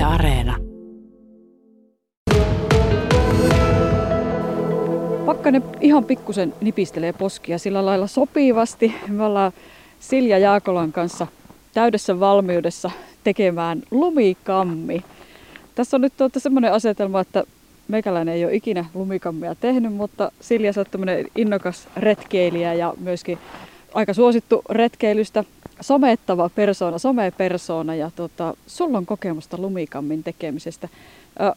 Yle Areena. Pakkanen ihan pikkusen nipistelee poskia sillä lailla sopivasti. Me ollaan Silja Jaakolan kanssa täydessä valmiudessa tekemään lumikammi. Tässä on nyt tuota semmoinen asetelma, että meikäläinen ei ole ikinä lumikammia tehnyt, mutta Silja sä oot innokas retkeilijä ja myöskin aika suosittu retkeilystä somettava persoona, somepersoona ja tota, sulla on kokemusta lumikammin tekemisestä.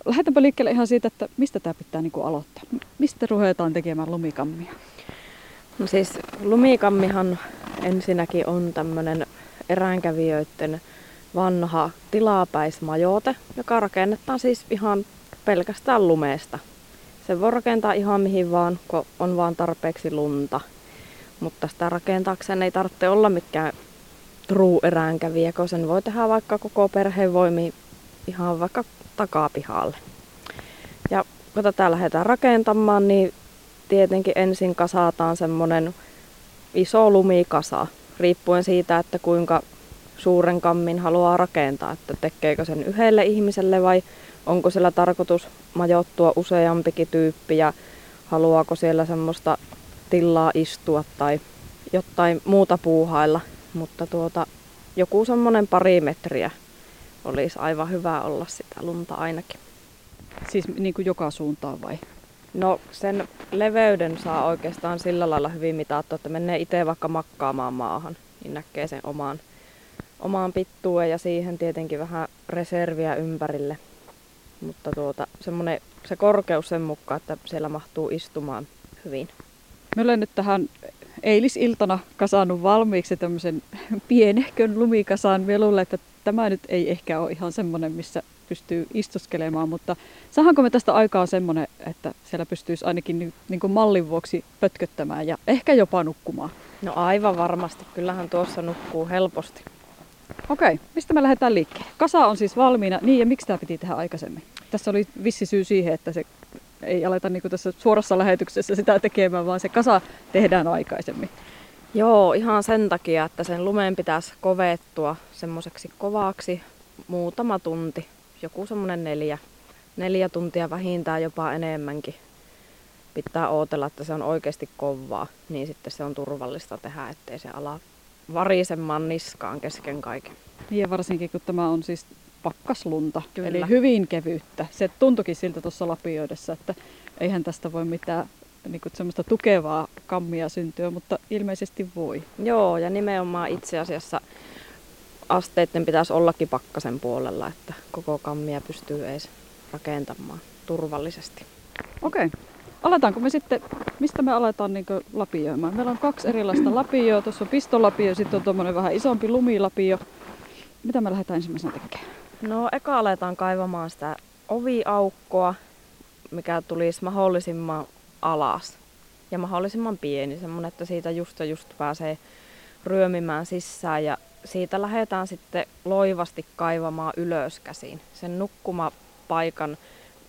Lähdetäänpä liikkeelle ihan siitä, että mistä tämä pitää niin kuin aloittaa. Mistä ruvetaan tekemään lumikammia? No siis lumikammihan ensinnäkin on tämmöinen eräänkävijöiden vanha tilapäismajoite, joka rakennetaan siis ihan pelkästään lumeesta. Se voi rakentaa ihan mihin vaan, kun on vaan tarpeeksi lunta. Mutta sitä rakentaakseen ei tarvitse olla mitkään true eräänkävijä, kun sen voi tehdä vaikka koko perheen voimi ihan vaikka takapihalle. Ja kun tätä lähdetään rakentamaan, niin tietenkin ensin kasataan semmonen iso lumikasa, riippuen siitä, että kuinka suuren kammin haluaa rakentaa, että tekeekö sen yhdelle ihmiselle vai onko siellä tarkoitus majoittua useampikin tyyppi ja haluaako siellä semmoista tilaa istua tai jotain muuta puuhailla. Mutta tuota, joku semmoinen pari metriä olisi aivan hyvä olla sitä lunta ainakin. Siis niin kuin joka suuntaan vai? No sen leveyden saa oikeastaan sillä lailla hyvin mitattua, että menee itse vaikka makkaamaan maahan, niin näkee sen omaan, omaan pittuun ja siihen tietenkin vähän reserviä ympärille. Mutta tuota, semmoinen, se korkeus sen mukaan, että siellä mahtuu istumaan hyvin. Me olen nyt tähän eilisiltana kasannut valmiiksi tämmöisen pienehkön lumikasaan. Me luulen, että tämä nyt ei ehkä ole ihan semmoinen, missä pystyy istuskelemaan, mutta sahanko me tästä aikaa semmoinen, että siellä pystyisi ainakin niin kuin mallin vuoksi pötköttämään ja ehkä jopa nukkumaan? No aivan varmasti, kyllähän tuossa nukkuu helposti. Okei, mistä me lähdetään liikkeelle? Kasa on siis valmiina. Niin, ja miksi tämä piti tehdä aikaisemmin? Tässä oli vissi syy siihen, että se ei aleta niin tässä suorassa lähetyksessä sitä tekemään, vaan se kasa tehdään aikaisemmin. Joo, ihan sen takia, että sen lumeen pitäisi kovettua semmoiseksi kovaksi muutama tunti. Joku semmoinen neljä, neljä tuntia vähintään jopa enemmänkin. Pitää ootella, että se on oikeasti kovaa, niin sitten se on turvallista tehdä, ettei se ala varisemaan niskaan kesken kaiken. Niin ja varsinkin kun tämä on siis pakkaslunta, Kyllä. eli hyvin kevyyttä. Se tuntukin siltä tuossa lapioidessa, että eihän tästä voi mitään niin kuin semmoista tukevaa kammia syntyä, mutta ilmeisesti voi. Joo, ja nimenomaan itse asiassa asteiden pitäisi ollakin pakkasen puolella, että koko kammia pystyy edes rakentamaan turvallisesti. Okei. Okay. Aletaanko me sitten, mistä me aletaan niin lapioimaan? Meillä on kaksi erilaista lapioa. Tuossa on pistolapio, sitten on tuommoinen vähän isompi lumilapio. Mitä me lähdetään ensimmäisenä tekemään? No eka aletaan kaivamaan sitä oviaukkoa, mikä tulisi mahdollisimman alas ja mahdollisimman pieni, semmoinen, että siitä just ja just pääsee ryömimään sisään ja siitä lähdetään sitten loivasti kaivamaan ylös käsiin. Sen nukkumapaikan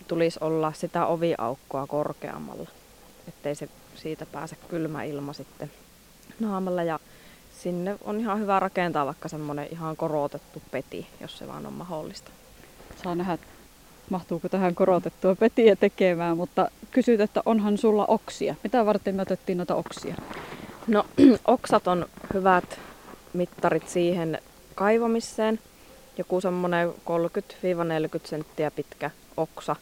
tulisi olla sitä oviaukkoa korkeammalla, ettei se siitä pääse kylmä ilma sitten naamalla ja sinne on ihan hyvä rakentaa vaikka semmoinen ihan korotettu peti, jos se vaan on mahdollista. Saa nähdä, mahtuuko tähän korotettua petiä tekemään, mutta kysyt, että onhan sulla oksia. Mitä varten me otettiin noita oksia? No oksat on hyvät mittarit siihen kaivamiseen. Joku semmoinen 30-40 senttiä pitkä oksa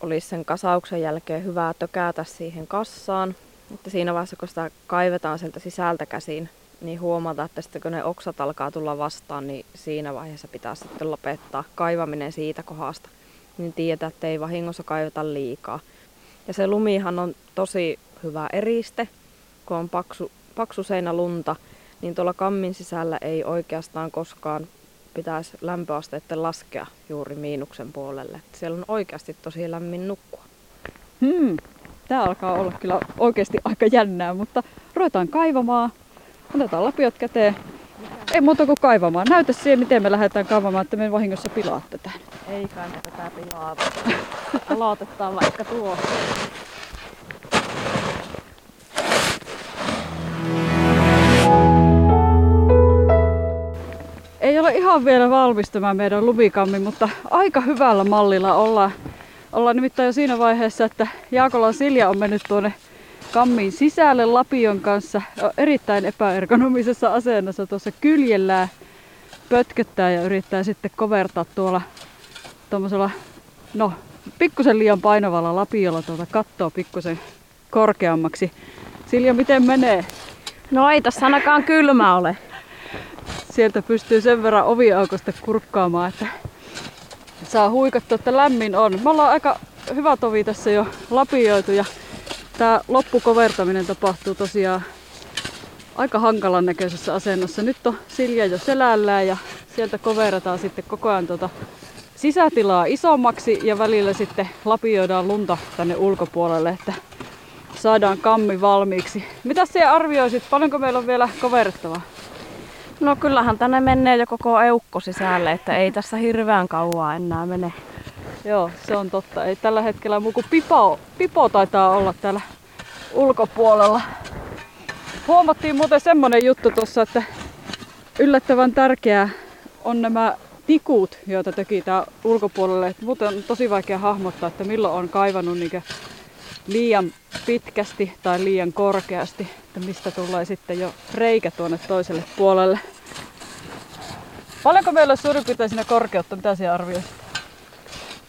olisi sen kasauksen jälkeen hyvä tökätä siihen kassaan. Että siinä vaiheessa, kun sitä kaivetaan sieltä sisältä käsin, niin huomata, että sitten kun ne oksat alkaa tulla vastaan, niin siinä vaiheessa pitää sitten lopettaa kaivaminen siitä kohdasta. Niin tietää, että ei vahingossa kaiveta liikaa. Ja se lumihan on tosi hyvä eriste, kun on paksu, paksu seinä lunta, niin tuolla kammin sisällä ei oikeastaan koskaan pitäisi lämpöasteiden laskea juuri miinuksen puolelle. Siellä on oikeasti tosi lämmin nukkua. Hmm. Tämä alkaa olla kyllä oikeasti aika jännää, mutta ruvetaan kaivamaan. Otetaan lapiot käteen. Ei muuta kuin kaivamaan. Näytä siihen, miten me lähdetään kaivamaan, että me vahingossa pilaa tätä. Ei kai tätä pilaa. Aloitetaan vaikka tuo. Ei ole ole ihan vielä valmis tämä meidän lumikammi, mutta aika hyvällä mallilla ollaan. Ollaan nimittäin jo siinä vaiheessa, että Jaakolan Silja on mennyt tuonne kammiin sisälle Lapion kanssa. Erittäin epäergonomisessa asennossa tuossa kyljellään pötköttää ja yrittää sitten kovertaa tuolla tuommoisella, no pikkusen liian painavalla lapiolla tuota kattoa pikkusen korkeammaksi. Silja, miten menee? No ei tässä ainakaan kylmä ole. Sieltä pystyy sen verran oviaukosta kurkkaamaan, että saa huikattua, että lämmin on. Me ollaan aika hyvä tovi tässä jo lapioitu ja tämä loppukovertaminen tapahtuu tosiaan aika hankalan näköisessä asennossa. Nyt on Silja jo selällään ja sieltä koverataan sitten koko ajan tuota sisätilaa isommaksi ja välillä sitten lapioidaan lunta tänne ulkopuolelle, että saadaan kammi valmiiksi. Mitä se arvioisit, paljonko meillä on vielä koverrettavaa? No kyllähän tänne menee jo koko eukko sisälle, että ei tässä hirveän kauaa enää mene. Joo, se on totta. Ei tällä hetkellä muu kuin pipo, pipo taitaa olla täällä ulkopuolella. Huomattiin muuten semmonen juttu tuossa, että yllättävän tärkeää on nämä tikut, joita tää ulkopuolelle. Et muuten on tosi vaikea hahmottaa, että milloin on kaivannut niinkö liian pitkästi tai liian korkeasti, että mistä tulee sitten jo reikä tuonne toiselle puolelle. Paljonko meillä on suurin piirtein siinä korkeutta? Mitä sinä arvioisit?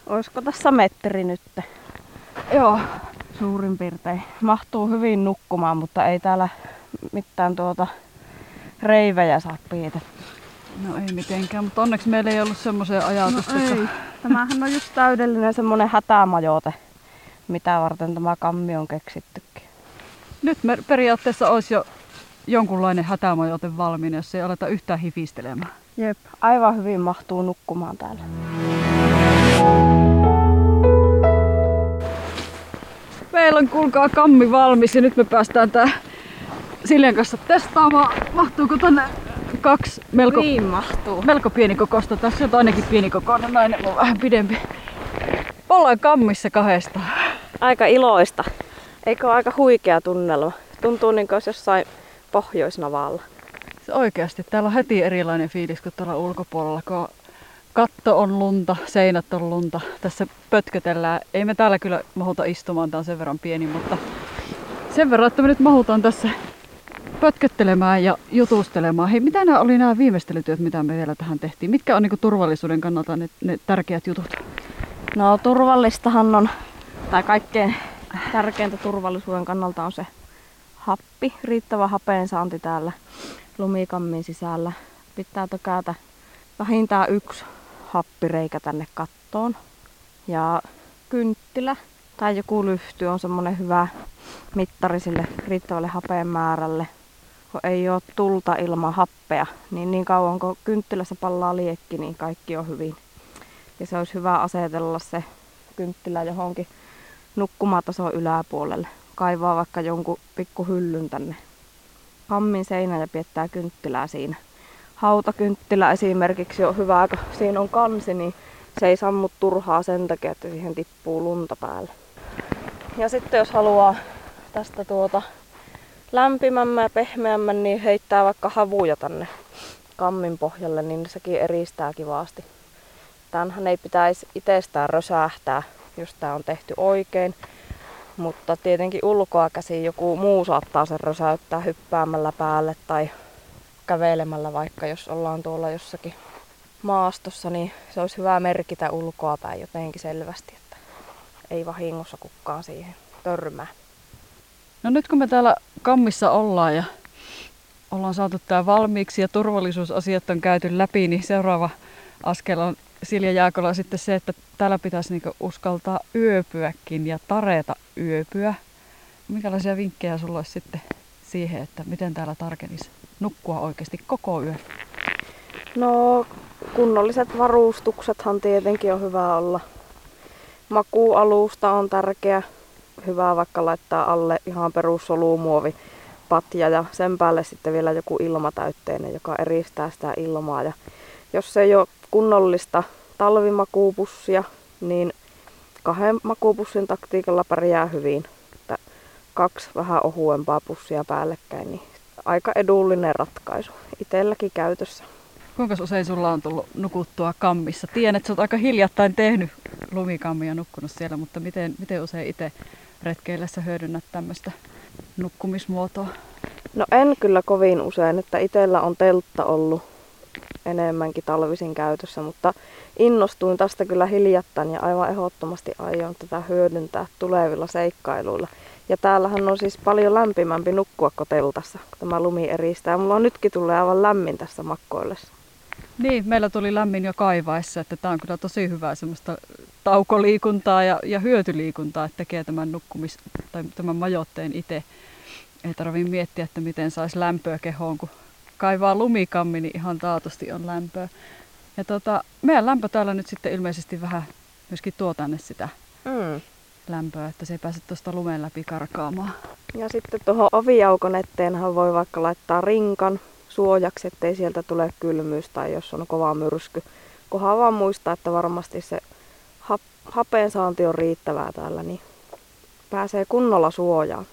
Olisiko tässä metri nyt? Joo. Suurin piirtein. Mahtuu hyvin nukkumaan, mutta ei täällä mitään tuota reivejä saa piitettyä. No ei mitenkään, mutta onneksi meillä ei ollut semmoisia ajatusta. No ei. Tämähän on just täydellinen semmonen hätämajoite, mitä varten tämä kammi on keksittykin. Nyt me periaatteessa olisi jo jonkunlainen hätämajoite valmiina, jos ei aleta yhtään hifistelemään. Jep, aivan hyvin mahtuu nukkumaan täällä. Meillä on kuulkaa kammi valmis ja nyt me päästään tää Siljan kanssa testaamaan. Mahtuuko tänne kaksi melko, niin mahtuu. melko pieni kokosta. Tässä on ainakin pieni kokoinen, nainen on vähän pidempi. Ollaan kammissa kahdesta. Aika iloista. Eikö ole aika huikea tunnelma? Tuntuu niin kuin jossain Pohjoisnavalla. Se oikeasti. Täällä on heti erilainen fiilis kuin tuolla ulkopuolella, kun katto on lunta, seinät on lunta. Tässä pötkötellään. Ei me täällä kyllä mahuta istumaan, tää on sen verran pieni, mutta sen verran, että me nyt mahutaan tässä pötköttelemään ja jutustelemaan. Hei, mitä nämä oli nämä viimeistelytyöt, mitä me vielä tähän tehtiin? Mitkä on niin turvallisuuden kannalta ne, ne tärkeät jutut? No turvallistahan on, tai kaikkein tärkeintä turvallisuuden kannalta on se happi, riittävä hapeen saanti täällä lumikammin sisällä. Pitää tökätä vähintään yksi happireikä tänne kattoon. Ja kynttilä tai joku lyhty on semmonen hyvä mittari sille riittävälle hapeen määrälle kun ei ole tulta ilman happea, niin niin kauan kun kynttilässä pallaa liekki, niin kaikki on hyvin. Ja se olisi hyvä asetella se kynttilä johonkin nukkumatason yläpuolelle. Kaivaa vaikka jonkun pikku hyllyn tänne kammin seinä ja piettää kynttilää siinä. Hautakynttilä esimerkiksi on hyvä, kun siinä on kansi, niin se ei sammu turhaa sen takia, että siihen tippuu lunta päälle. Ja sitten jos haluaa tästä tuota lämpimämmän ja pehmeämmän, niin heittää vaikka havuja tänne kammin pohjalle, niin sekin eristää kivasti. Tämähän ei pitäisi itsestään rösähtää, jos tämä on tehty oikein. Mutta tietenkin ulkoa käsi joku muu saattaa sen rösäyttää hyppäämällä päälle tai kävelemällä vaikka jos ollaan tuolla jossakin maastossa, niin se olisi hyvä merkitä ulkoa päin jotenkin selvästi, että ei vahingossa kukkaan siihen törmää. No nyt kun me täällä kammissa ollaan ja ollaan saatu tää valmiiksi ja turvallisuusasiat on käyty läpi, niin seuraava askel on Silja Jaakola sitten se, että täällä pitäisi niinku uskaltaa yöpyäkin ja tareta yöpyä. Minkälaisia vinkkejä sulla olisi sitten siihen, että miten täällä tarkenisi nukkua oikeasti koko yö? No kunnolliset varustuksethan tietenkin on hyvä olla. Makualusta on tärkeä hyvä vaikka laittaa alle ihan perussolumuovi patja ja sen päälle sitten vielä joku ilmatäytteinen, joka eristää sitä ilmaa. Ja jos ei ole kunnollista talvimakuupussia, niin kahden makuupussin taktiikalla pärjää hyvin. Että kaksi vähän ohuempaa pussia päällekkäin, niin aika edullinen ratkaisu. Itelläkin käytössä. Kuinka usein sulla on tullut nukuttua kammissa? Tiedän, että sä oot aika hiljattain tehnyt lumikammia nukkunut siellä, mutta miten, miten usein itse retkeillessä hyödynnät tämmöistä nukkumismuotoa? No en kyllä kovin usein, että itsellä on teltta ollut enemmänkin talvisin käytössä, mutta innostuin tästä kyllä hiljattain ja aivan ehdottomasti aion tätä hyödyntää tulevilla seikkailuilla. Ja täällähän on siis paljon lämpimämpi nukkua kuin teltassa, kun tämä lumi eristää. Mulla on nytkin tulee aivan lämmin tässä makkoillessa. Niin, meillä tuli lämmin jo kaivaessa, että tämä on kyllä tosi hyvää semmoista taukoliikuntaa ja, ja hyötyliikuntaa, että tekee tämän nukkumis- tai tämän majoitteen itse. Ei tarvitse miettiä, että miten saisi lämpöä kehoon, kun kaivaa lumikammi, niin ihan taatusti on lämpöä. Ja tota, meidän lämpö täällä nyt sitten ilmeisesti vähän myöskin tuo tänne sitä mm. lämpöä, että se ei pääse tuosta lumen läpi karkaamaan. Ja sitten tuohon ovijaukon etteenhän voi vaikka laittaa rinkan suojaksi, ettei sieltä tule kylmyys tai jos on kova myrsky. Kunhan vaan muistaa, että varmasti se hap- hapeen saanti on riittävää täällä, niin pääsee kunnolla suojaan.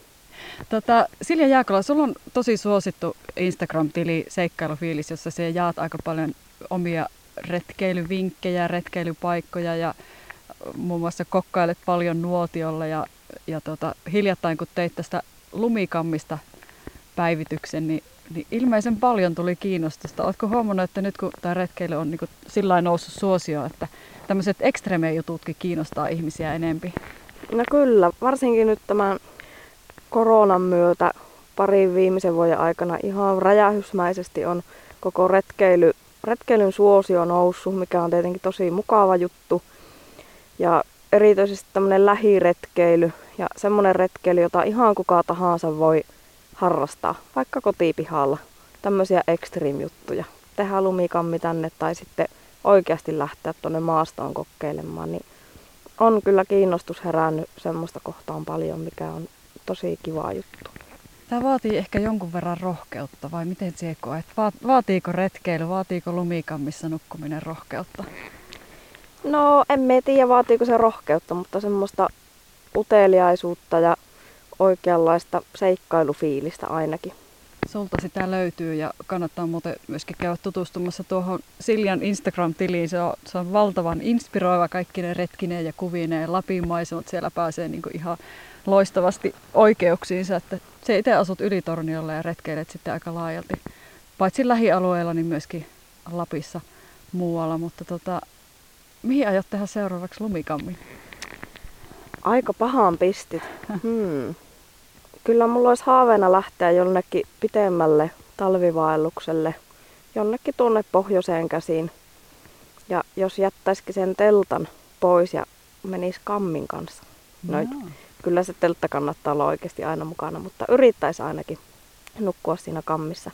Tota, Silja Jääkola, sulla on tosi suosittu Instagram-tili Seikkailufiilis, jossa se jaat aika paljon omia retkeilyvinkkejä, retkeilypaikkoja ja muun muassa kokkailet paljon nuotiolla ja, ja tota, hiljattain kun teit tästä lumikammista päivityksen, niin, niin ilmeisen paljon tuli kiinnostusta. Oletko huomannut, että nyt kun tämä retkeily on niin sillä noussut suosio, että tämmöiset ekstreme-jututkin kiinnostaa ihmisiä enempi? No kyllä, varsinkin nyt tämän koronan myötä parin viimeisen vuoden aikana ihan räjähysmäisesti on koko retkeily, retkeilyn suosio noussut, mikä on tietenkin tosi mukava juttu. Ja erityisesti tämmöinen lähiretkeily ja semmoinen retkeily, jota ihan kuka tahansa voi harrastaa, vaikka kotipihalla. Tämmöisiä extreme-juttuja. Tehdä lumikammi tänne tai sitten oikeasti lähteä tuonne maastoon kokeilemaan, niin on kyllä kiinnostus herännyt semmoista kohtaan paljon, mikä on tosi kiva juttu. Tämä vaatii ehkä jonkun verran rohkeutta, vai miten se koet? Vaatiiko retkeily, vaatiiko lumikammissa nukkuminen rohkeutta? No en tiedä vaatiiko se rohkeutta, mutta semmoista uteliaisuutta ja oikeanlaista seikkailufiilistä ainakin. Sulta sitä löytyy ja kannattaa muuten myöskin käydä tutustumassa tuohon Siljan Instagram-tiliin. Se on, se on valtavan inspiroiva kaikki ne retkineen ja kuvineen Lapin maisemat. Siellä pääsee niin ihan loistavasti oikeuksiinsa. Että se itse asut Ylitorniolla ja retkeilet sitten aika laajalti. Paitsi lähialueella, niin myöskin Lapissa muualla. Mutta tota, mihin aiot tehdä seuraavaksi lumikammin? Aika pahaan pistit. Hmm. Kyllä mulla olisi haaveena lähteä jonnekin pitemmälle talvivaellukselle, jonnekin tuonne pohjoiseen käsiin. Ja jos jättäisikin sen teltan pois ja menisi kammin kanssa. Noit, kyllä se teltta kannattaa olla oikeasti aina mukana, mutta yrittäisi ainakin nukkua siinä kammissa.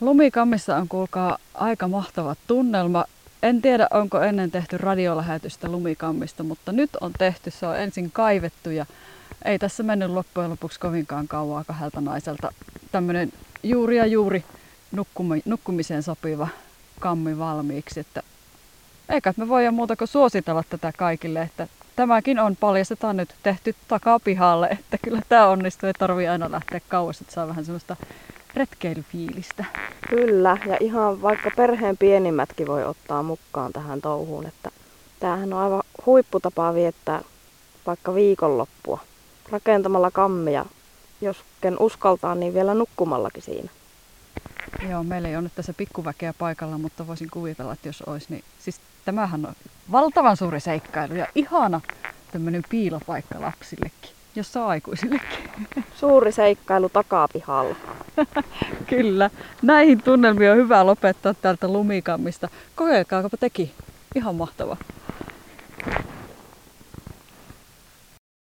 Lumikammissa on kuulkaa aika mahtava tunnelma. En tiedä, onko ennen tehty radiolähetystä lumikammista, mutta nyt on tehty. Se on ensin kaivettu ja ei tässä mennyt loppujen lopuksi kovinkaan kauaa kahdelta naiselta. Tämmöinen juuri ja juuri nukkumi, nukkumiseen sopiva kammi valmiiksi. Että eikä me voida muuta kuin suositella tätä kaikille, että tämäkin on paljastetaan nyt tehty takapihalle, että kyllä tämä onnistuu, ei tarvii aina lähteä kauas, että saa vähän semmoista retkeilyfiilistä. Kyllä, ja ihan vaikka perheen pienimmätkin voi ottaa mukaan tähän touhuun, että tämähän on aivan huipputapa viettää vaikka viikonloppua rakentamalla kammia, jos ken uskaltaa, niin vielä nukkumallakin siinä. Joo, meillä ei ole nyt tässä pikkuväkeä paikalla, mutta voisin kuvitella, että jos olisi, niin siis tämähän on valtavan suuri seikkailu ja ihana tämmöinen piilopaikka lapsillekin, jos aikuisillekin. Suuri seikkailu takapihalla. Kyllä. Näihin tunnelmiin on hyvä lopettaa täältä lumikammista. Kokeilkaapa teki. Ihan mahtava.